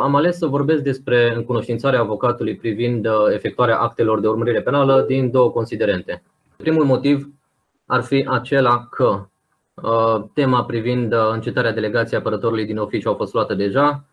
Am ales să vorbesc despre încunoștințarea avocatului privind uh, efectuarea actelor de urmărire penală din două considerente. Primul motiv ar fi acela că uh, tema privind uh, încetarea delegației apărătorului din oficiu a fost luată deja,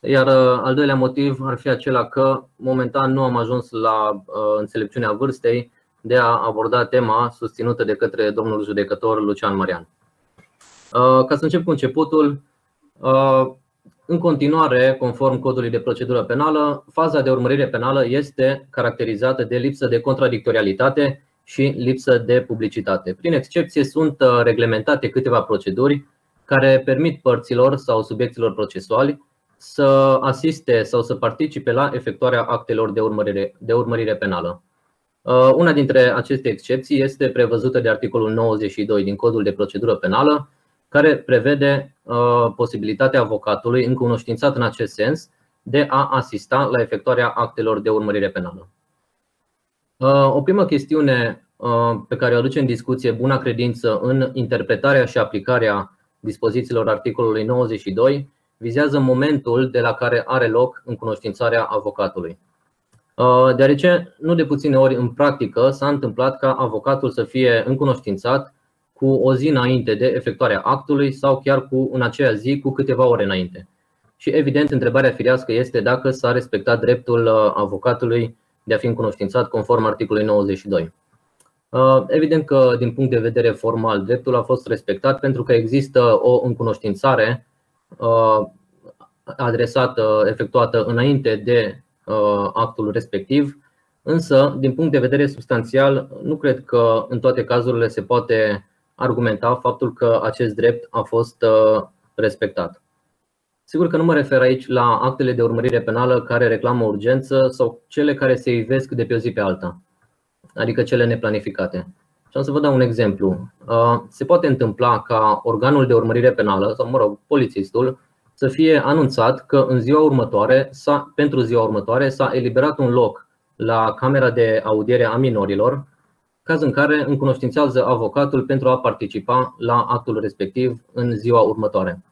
iar al doilea motiv ar fi acela că momentan nu am ajuns la înțelepciunea vârstei de a aborda tema susținută de către domnul judecător Lucian Marian. Ca să încep cu începutul, în continuare, conform codului de procedură penală, faza de urmărire penală este caracterizată de lipsă de contradictorialitate și lipsă de publicitate. Prin excepție, sunt uh, reglementate câteva proceduri care permit părților sau subiecților procesuali să asiste sau să participe la efectuarea actelor de urmărire, de urmărire penală. Uh, una dintre aceste excepții este prevăzută de articolul 92 din Codul de Procedură Penală, care prevede uh, posibilitatea avocatului încunoștințat în acest sens de a asista la efectuarea actelor de urmărire penală. Uh, o primă chestiune uh, pe care o aduce în discuție buna credință în interpretarea și aplicarea dispozițiilor articolului 92 vizează momentul de la care are loc încunoștințarea avocatului. Deoarece, nu de puține ori în practică s-a întâmplat ca avocatul să fie încunoștințat cu o zi înainte de efectuarea actului sau chiar cu în aceea zi cu câteva ore înainte. Și evident, întrebarea firească este dacă s-a respectat dreptul uh, avocatului de a fi încunoștințat conform articolului 92. Uh, evident că, din punct de vedere formal, dreptul a fost respectat pentru că există o încunoștințare uh, adresată, efectuată înainte de actul respectiv, însă, din punct de vedere substanțial, nu cred că în toate cazurile se poate argumenta faptul că acest drept a fost uh, respectat. Sigur că nu mă refer aici la actele de urmărire penală care reclamă urgență sau cele care se ivesc de pe o zi pe alta, adică cele neplanificate. Și am să vă dau un exemplu. Uh, se poate întâmpla ca organul de urmărire penală, sau mă rog, polițistul, să fie anunțat că în ziua următoare, pentru ziua următoare, s-a eliberat un loc la camera de audiere a minorilor caz în care încunoștințează avocatul pentru a participa la actul respectiv în ziua următoare.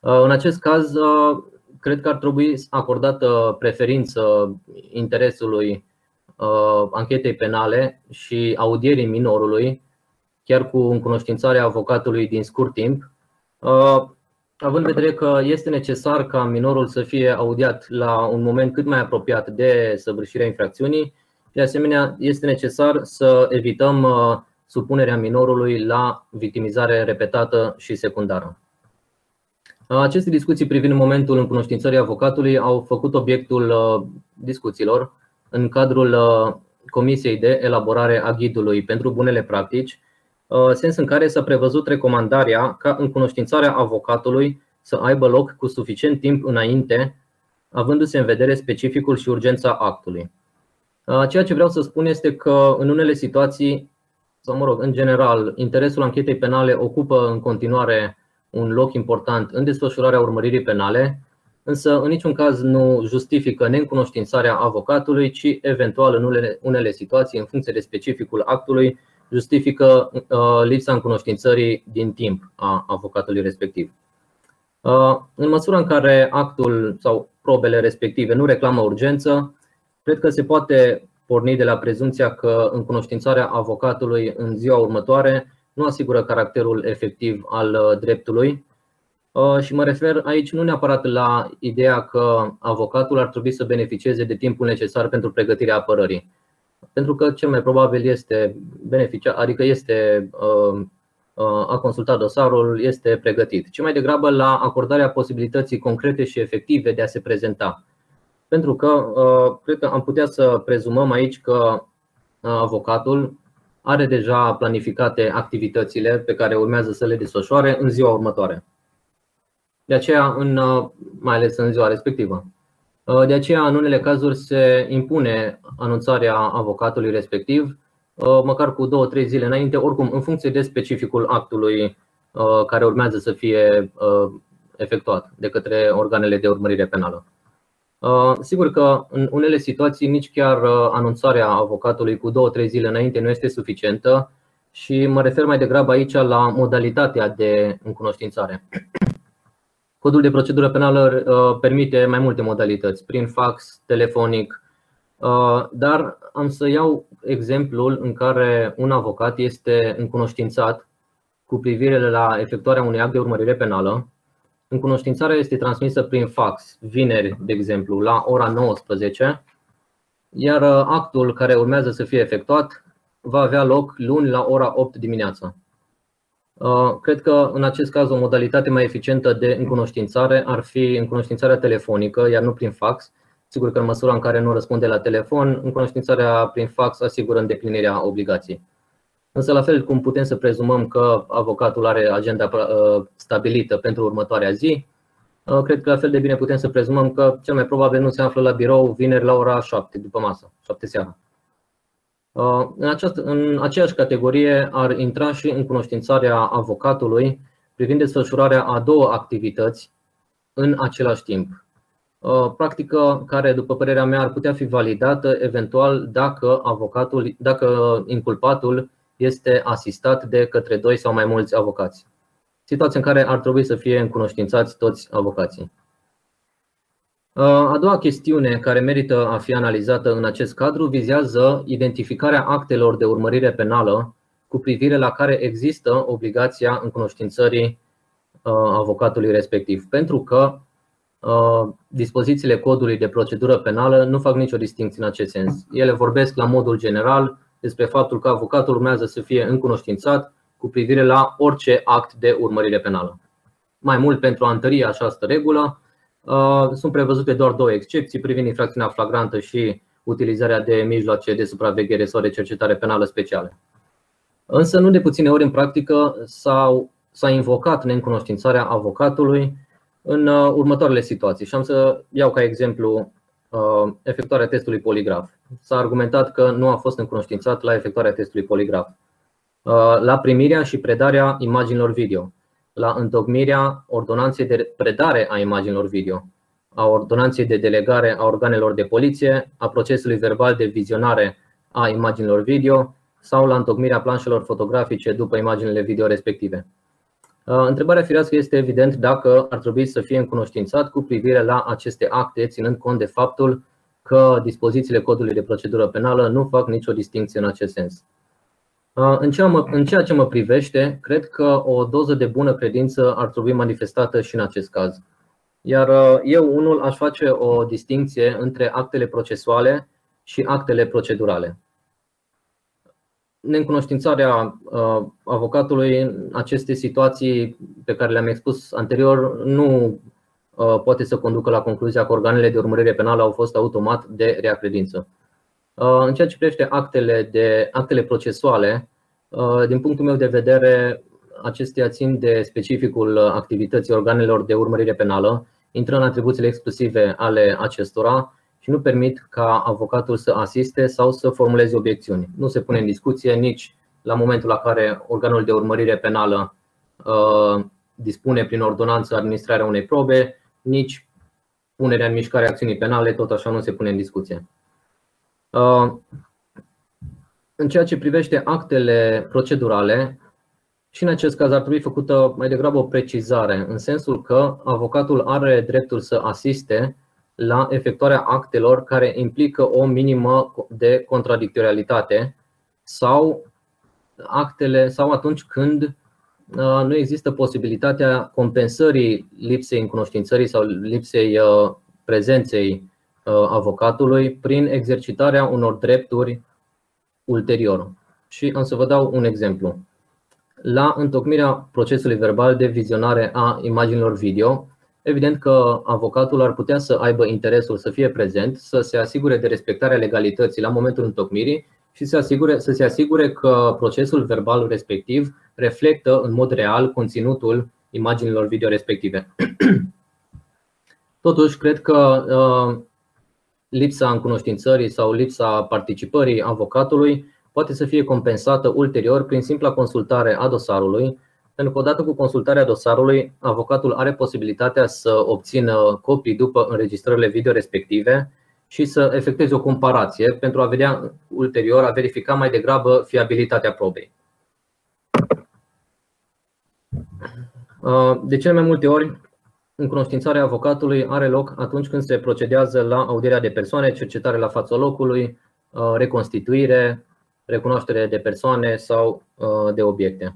Uh, în acest caz, uh, cred că ar trebui acordată preferință interesului uh, anchetei penale și audierii minorului, chiar cu încunoștințarea avocatului din scurt timp, având în vedere că este necesar ca minorul să fie audiat la un moment cât mai apropiat de săvârșirea infracțiunii de asemenea, este necesar să evităm uh, supunerea minorului la victimizare repetată și secundară. Uh, aceste discuții privind momentul încunoștințării avocatului au făcut obiectul uh, discuțiilor în cadrul Comisiei de elaborare a ghidului pentru bunele practici, sens în care s-a prevăzut recomandarea ca încunoștințarea avocatului să aibă loc cu suficient timp înainte, avându-se în vedere specificul și urgența actului. Uh, ceea ce vreau să spun este că în unele situații, sau mă rog, în general, interesul anchetei penale ocupă în continuare un loc important în desfășurarea urmăririi penale, însă în niciun caz nu justifică neîncunoștințarea avocatului, ci eventual în unele, unele situații, în funcție de specificul actului, justifică uh, lipsa încunoștințării din timp a avocatului respectiv. Uh, în măsura în care actul sau probele respective nu reclamă urgență, Cred că se poate porni de la prezumția că încunoștințarea avocatului în ziua următoare nu asigură caracterul efectiv al uh, dreptului. Uh, și mă refer aici nu neapărat la ideea că avocatul ar trebui să beneficieze de timpul necesar pentru pregătirea apărării. Pentru că cel mai probabil este beneficia, adică este uh, a consultat dosarul, este pregătit, ci mai degrabă la acordarea posibilității concrete și efective de a se prezenta pentru că uh, cred că am putea să prezumăm aici că uh, avocatul are deja planificate activitățile pe care urmează să le desfășoare în ziua următoare. De aceea, în, uh, mai ales în ziua respectivă. De aceea, în unele cazuri, se impune anunțarea avocatului respectiv, măcar cu două, trei zile înainte, oricum, în funcție de specificul actului care urmează să fie efectuat de către organele de urmărire penală. Uh, sigur că în unele situații nici chiar uh, anunțarea avocatului cu două trei zile înainte nu este suficientă și mă refer mai degrabă aici la modalitatea de încunoștințare. Codul de procedură penală permite mai multe modalități, prin fax, telefonic, dar am să iau exemplul în care un avocat este încunoștințat cu privire la efectuarea unui act de urmărire penală. Încunoștințarea este transmisă prin fax, vineri, de exemplu, la ora 19, iar actul care urmează să fie efectuat va avea loc luni la ora 8 dimineața. Uh, cred că în acest caz o modalitate mai eficientă de încunoștințare ar fi încunoștințarea telefonică, iar nu prin fax. Sigur că în măsura în care nu răspunde la telefon, încunoștințarea prin fax asigură îndeplinirea obligației. Însă, la fel cum putem să prezumăm că avocatul are agenda uh, stabilită pentru următoarea zi, uh, cred că la fel de bine putem să prezumăm că cel mai probabil nu se află la birou vineri la ora 7 după masă, 7 seara. Uh, în, această, în aceeași categorie ar intra și în cunoștințarea avocatului privind desfășurarea a două activități în același timp. Uh, practică care, după părerea mea, ar putea fi validată eventual dacă, avocatul, dacă inculpatul este asistat de către doi sau mai mulți avocați. Situație în care ar trebui să fie încunoștințați toți avocații. Uh, a doua chestiune care merită a fi analizată în acest cadru vizează identificarea actelor de urmărire penală cu privire la care există obligația încunoștințării uh, avocatului respectiv. Pentru că uh, dispozițiile codului de procedură penală nu fac nicio distinție în acest sens. Ele vorbesc la modul general despre faptul că avocatul urmează să fie încunoștințat cu privire la orice act de urmărire penală. Mai mult pentru a întări această regulă, Uh, sunt prevăzute doar două excepții privind infracțiunea flagrantă și utilizarea de mijloace de supraveghere sau de cercetare penală speciale. Însă, nu de puține ori în practică s-a, s-a invocat neîncunoștințarea avocatului în uh, următoarele situații. Și am să iau ca exemplu uh, efectuarea testului poligraf. S-a argumentat că nu a fost încunoștințat la efectuarea testului poligraf, la primirea și predarea imaginilor video. La întocmirea ordonanței de predare a imaginilor video, a ordonanței de delegare a organelor de poliție, a procesului verbal de vizionare a imaginilor video sau la întocmirea planșelor fotografice după imaginile video respective. Uh, întrebarea firească este evident dacă ar trebui să fie încunoștințat cu privire la aceste acte, ținând cont de faptul că dispozițiile codului de procedură penală nu fac nicio distinție în acest sens. În ceea ce mă privește, cred că o doză de bună credință ar trebui manifestată și în acest caz. Iar eu, unul, aș face o distinție între actele procesuale și actele procedurale. Neîncunoștințarea avocatului în aceste situații pe care le-am expus anterior nu poate să conducă la concluzia că organele de urmărire penală au fost automat de rea credință. Uh, în ceea ce privește actele, de, actele procesuale, uh, din punctul meu de vedere, acestea țin de specificul activității organelor de urmărire penală, intră în atribuțiile exclusive ale acestora și nu permit ca avocatul să asiste sau să formuleze obiecțiuni. Nu se pune în discuție nici la momentul la care organul de urmărire penală uh, dispune prin ordonanță administrarea unei probe, nici punerea în mișcare a acțiunii penale, tot așa nu se pune în discuție. Uh, în ceea ce privește actele procedurale, și în acest caz ar trebui făcută mai degrabă o precizare, în sensul că avocatul are dreptul să asiste la efectuarea actelor care implică o minimă de contradictorialitate sau actele sau atunci când uh, nu există posibilitatea compensării lipsei încunoștințării sau lipsei uh, prezenței Uh, avocatului prin exercitarea unor drepturi ulterior. Și am să vă dau un exemplu. La întocmirea procesului verbal de vizionare a imaginilor video, evident că avocatul ar putea să aibă interesul să fie prezent, să se asigure de respectarea legalității la momentul întocmirii și să, asigure, să se asigure că procesul verbal respectiv reflectă în mod real conținutul imaginilor video respective. Totuși, cred că uh, lipsa încunoștințării sau lipsa participării avocatului poate să fie compensată ulterior prin simpla consultare a dosarului, pentru că odată cu consultarea dosarului, avocatul are posibilitatea să obțină copii după înregistrările video respective și să efectueze o comparație pentru a vedea ulterior, a verifica mai degrabă fiabilitatea probei. De cele mai multe ori, încunoștințarea avocatului are loc atunci când se procedează la audierea de persoane, cercetare la fața locului, reconstituire, recunoaștere de persoane sau de obiecte.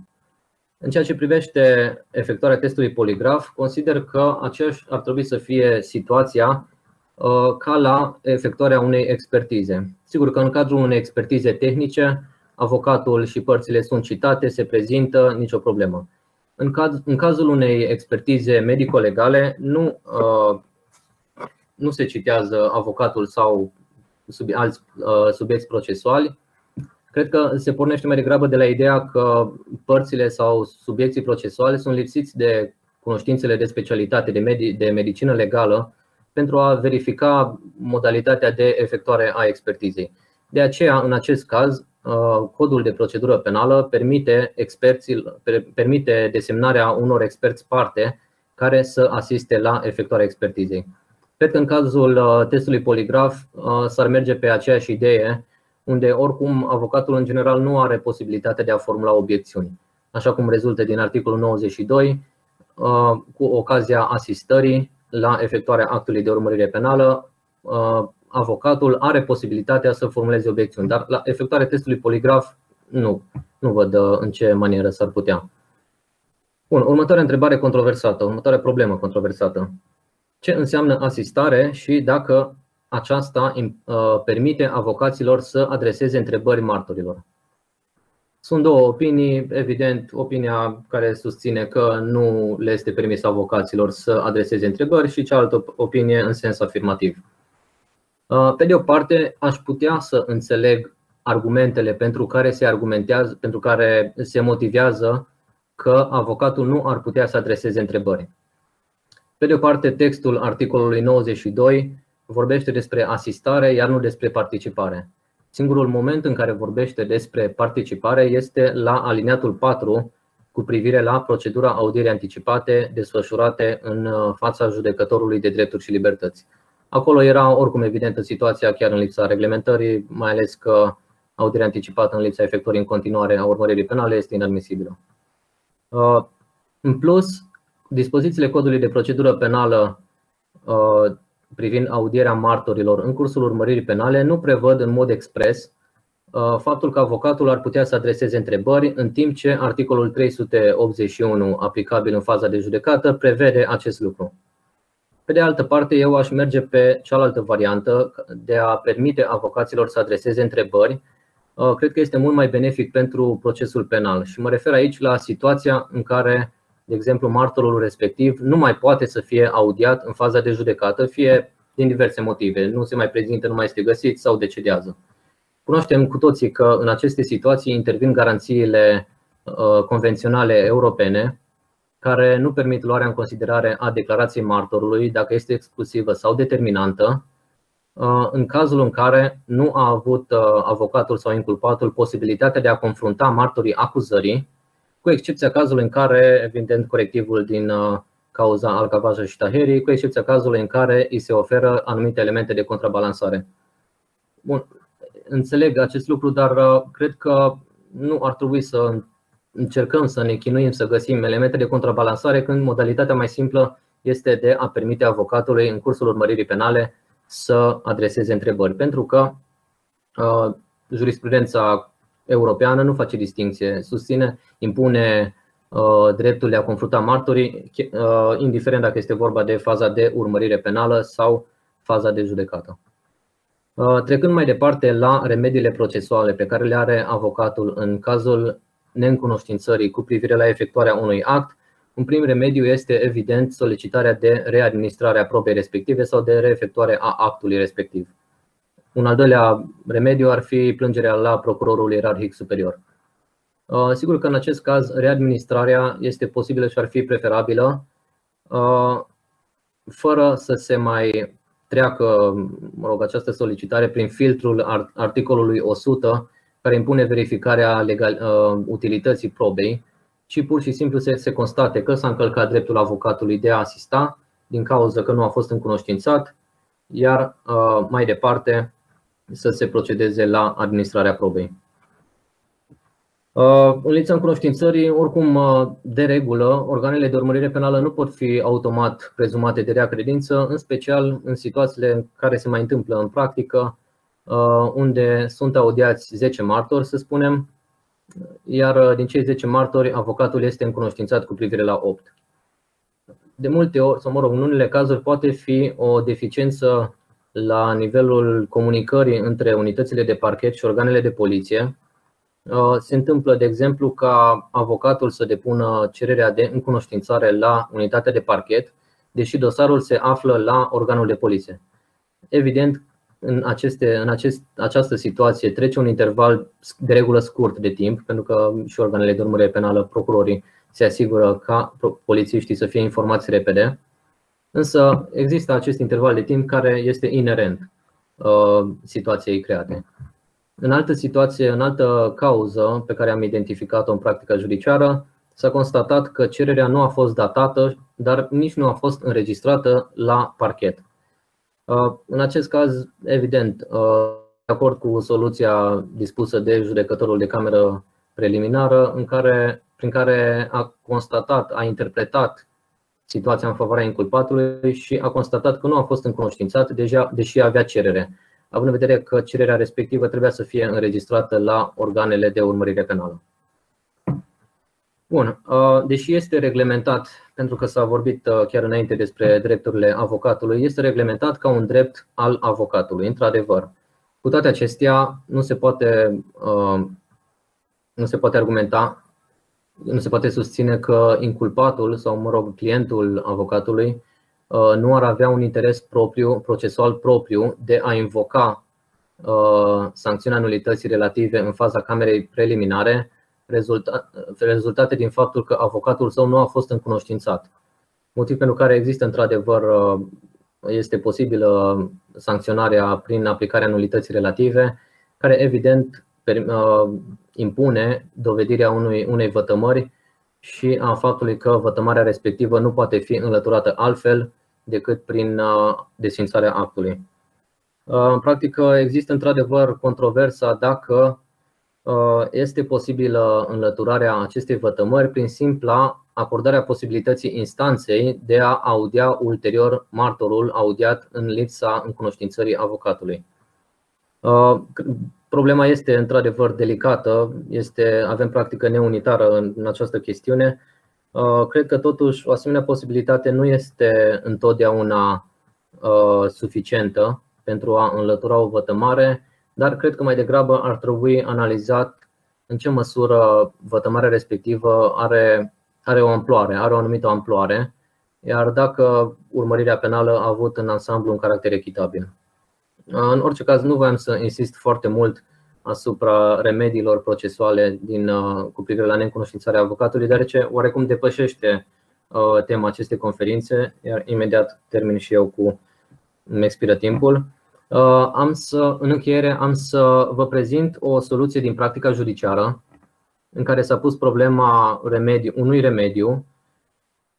În ceea ce privește efectuarea testului poligraf, consider că aceeași ar trebui să fie situația uh, ca la efectuarea unei expertize. Sigur că în cadrul unei expertize tehnice, avocatul și părțile sunt citate, se prezintă, nicio problemă. În, caz, în cazul unei expertize medico-legale, nu, uh, nu se citează avocatul sau sub, alți uh, subiecti procesuali, Cred că se pornește mai degrabă de la ideea că părțile sau subiecții procesuale sunt lipsiți de cunoștințele de specialitate de, medi- de medicină legală pentru a verifica modalitatea de efectuare a expertizei. De aceea, în acest caz, uh, codul de procedură penală permite, permite desemnarea unor experți parte care să asiste la efectuarea expertizei. Cred că în cazul uh, testului poligraf uh, s-ar merge pe aceeași idee unde oricum avocatul în general nu are posibilitatea de a formula obiecțiuni. Așa cum rezultă din articolul 92, uh, cu ocazia asistării la efectuarea actului de urmărire penală, uh, avocatul are posibilitatea să formuleze obiecțiuni, dar la efectuarea testului poligraf nu, nu văd uh, în ce manieră s-ar putea. Bun, următoarea întrebare controversată, următoarea problemă controversată. Ce înseamnă asistare și dacă aceasta uh, permite avocaților să adreseze întrebări martorilor. Sunt două opinii. Evident, opinia care susține că nu le este permis avocaților să adreseze întrebări și cealaltă opinie în sens afirmativ. Uh, pe de o parte, aș putea să înțeleg argumentele pentru care se argumentează, pentru care se motivează că avocatul nu ar putea să adreseze întrebări. Pe de o parte, textul articolului 92 vorbește despre asistare, iar nu despre participare. Singurul moment în care vorbește despre participare este la aliniatul 4 cu privire la procedura audierii anticipate desfășurate în uh, fața judecătorului de drepturi și libertăți. Acolo era oricum evidentă situația chiar în lipsa reglementării, mai ales că audierea anticipată în lipsa efectuării în continuare a urmăririi penale este inadmisibilă. Uh, în plus, dispozițiile codului de procedură penală uh, privind audierea martorilor în cursul urmăririi penale nu prevăd în mod expres uh, faptul că avocatul ar putea să adreseze întrebări, în timp ce articolul 381 aplicabil în faza de judecată prevede acest lucru. Pe de altă parte, eu aș merge pe cealaltă variantă de a permite avocaților să adreseze întrebări. Uh, cred că este mult mai benefic pentru procesul penal și mă refer aici la situația în care de exemplu, martorul respectiv nu mai poate să fie audiat în faza de judecată, fie din diverse motive, nu se mai prezintă, nu mai este găsit sau decedează. Cunoaștem cu toții că în aceste situații intervin garanțiile uh, convenționale europene care nu permit luarea în considerare a declarației martorului dacă este exclusivă sau determinantă, uh, în cazul în care nu a avut uh, avocatul sau inculpatul posibilitatea de a confrunta martorii acuzării cu excepția cazului în care, evident, corectivul din uh, cauza Alcavaja și Taheri, cu excepția cazului în care îi se oferă anumite elemente de contrabalansare. Bun, înțeleg acest lucru, dar uh, cred că nu ar trebui să încercăm să ne chinuim să găsim elemente de contrabalansare când modalitatea mai simplă este de a permite avocatului în cursul urmăririi penale să adreseze întrebări. Pentru că uh, jurisprudența europeană nu face distinție, susține, impune uh, dreptul de a confrunta martorii, uh, indiferent dacă este vorba de faza de urmărire penală sau faza de judecată. Uh, trecând mai departe la remediile procesuale pe care le are avocatul în cazul neîncunoștințării cu privire la efectuarea unui act, un prim remediu este evident solicitarea de readministrare a probei respective sau de reefectuare a actului respectiv. Un al doilea remediu ar fi plângerea la procurorul ierarhic superior. Uh, sigur că în acest caz readministrarea este posibilă și ar fi preferabilă, uh, fără să se mai treacă mă rog, această solicitare prin filtrul articolului 100, care impune verificarea legal, uh, utilității probei, ci pur și simplu să se constate că s-a încălcat dreptul avocatului de a asista din cauza că nu a fost încunoștințat, iar mai departe să se procedeze la administrarea probei. În lipsa încunoștințării, oricum, de regulă, organele de urmărire penală nu pot fi automat prezumate de rea credință, în special în situațiile în care se mai întâmplă în practică, unde sunt audiați 10 martori, să spunem, iar din cei 10 martori, avocatul este încunoștințat cu privire la 8 de multe ori, sau mă rog, în unele cazuri poate fi o deficiență la nivelul comunicării între unitățile de parchet și organele de poliție. Uh, se întâmplă, de exemplu, ca avocatul să depună cererea de încunoștințare la unitatea de parchet, deși dosarul se află la organul de poliție. Evident, în, aceste, în acest, această situație trece un interval de regulă scurt de timp, pentru că și organele de urmărire penală, procurorii, se asigură ca polițiștii să fie informați repede, însă există acest interval de timp care este inerent uh, situației create. În altă situație, în altă cauză pe care am identificat-o în practica judiciară, s-a constatat că cererea nu a fost datată, dar nici nu a fost înregistrată la parchet. Uh, în acest caz, evident, uh, de acord cu soluția dispusă de judecătorul de cameră preliminară, în care prin care a constatat, a interpretat situația în favoarea inculpatului și a constatat că nu a fost încunoștințat, deja, deși avea cerere, având în vedere că cererea respectivă trebuia să fie înregistrată la organele de urmărire penală. Bun, uh, deși este reglementat, pentru că s-a vorbit uh, chiar înainte despre drepturile avocatului, este reglementat ca un drept al avocatului, într-adevăr. Cu toate acestea, nu se poate, uh, nu se poate argumenta nu se poate susține că inculpatul sau, mă rog, clientul avocatului uh, nu ar avea un interes propriu, procesual propriu, de a invoca uh, sancțiunea nulității relative în faza camerei preliminare, rezultate din faptul că avocatul său nu a fost încunoștințat. Motiv pentru care există într-adevăr uh, este posibilă sancționarea prin aplicarea nulității relative, care evident impune dovedirea unui, unei vătămări și a faptului că vătămarea respectivă nu poate fi înlăturată altfel decât prin uh, desfințarea actului. Uh, în practică există într-adevăr controversa dacă uh, este posibilă înlăturarea acestei vătămări prin simpla acordarea posibilității instanței de a audia ulterior martorul audiat în lipsa încunoștințării avocatului. Problema este într-adevăr delicată, este, avem practică neunitară în această chestiune. Uh, cred că totuși o asemenea posibilitate nu este întotdeauna uh, suficientă pentru a înlătura o vătămare, dar cred că mai degrabă ar trebui analizat în ce măsură vătămarea respectivă are, are o amploare, are o anumită amploare, iar dacă urmărirea penală a avut în ansamblu un caracter echitabil. În orice caz, nu voiam să insist foarte mult asupra remediilor procesuale din, uh, cu privire la necunoștințarea avocatului, deoarece oarecum depășește uh, tema acestei conferințe, iar imediat termin și eu cu îmi expiră timpul. Uh, am să, în încheiere am să vă prezint o soluție din practica judiciară în care s-a pus problema remediu, unui remediu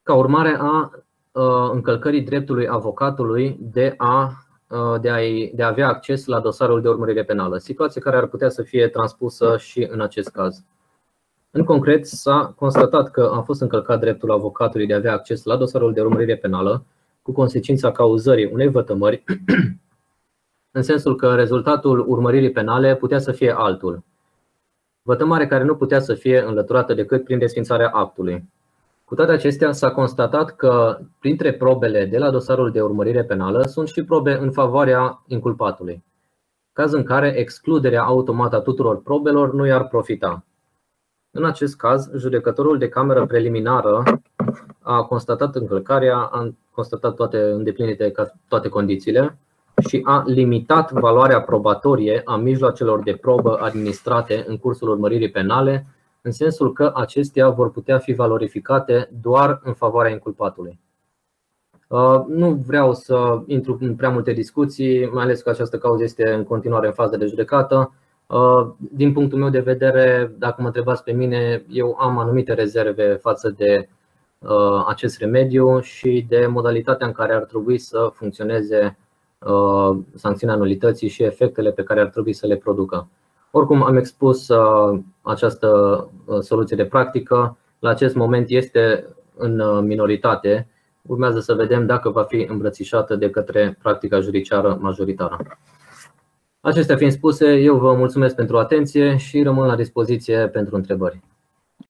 ca urmare a încălcării dreptului avocatului de a Uh, de a, de a avea acces la dosarul de urmărire penală, situație care ar putea să fie transpusă și în acest caz. În concret, s-a constatat că a fost încălcat dreptul avocatului de a avea acces la dosarul de urmărire penală, cu consecința cauzării unei vătămări, în sensul că rezultatul urmăririi penale putea să fie altul. Vătămare care nu putea să fie înlăturată decât prin desfințarea actului. Cu toate acestea, s-a constatat că printre probele de la dosarul de urmărire penală sunt și probe în favoarea inculpatului, caz în care excluderea automată a tuturor probelor nu i-ar profita. În acest caz, judecătorul de cameră preliminară a constatat încălcarea, a constatat toate îndeplinite toate condițiile și a limitat valoarea probatorie a mijloacelor de probă administrate în cursul urmăririi penale în sensul că acestea vor putea fi valorificate doar în favoarea inculpatului. Uh, nu vreau să intru în prea multe discuții, mai ales că această cauză este în continuare în fază de judecată. Uh, din punctul meu de vedere, dacă mă întrebați pe mine, eu am anumite rezerve față de uh, acest remediu și de modalitatea în care ar trebui să funcționeze sancțiunea nulității și efectele pe care ar trebui să le producă. Oricum am expus această soluție de practică. La acest moment este în minoritate. Urmează să vedem dacă va fi îmbrățișată de către practica judiciară majoritară. Acestea fiind spuse, eu vă mulțumesc pentru atenție și rămân la dispoziție pentru întrebări.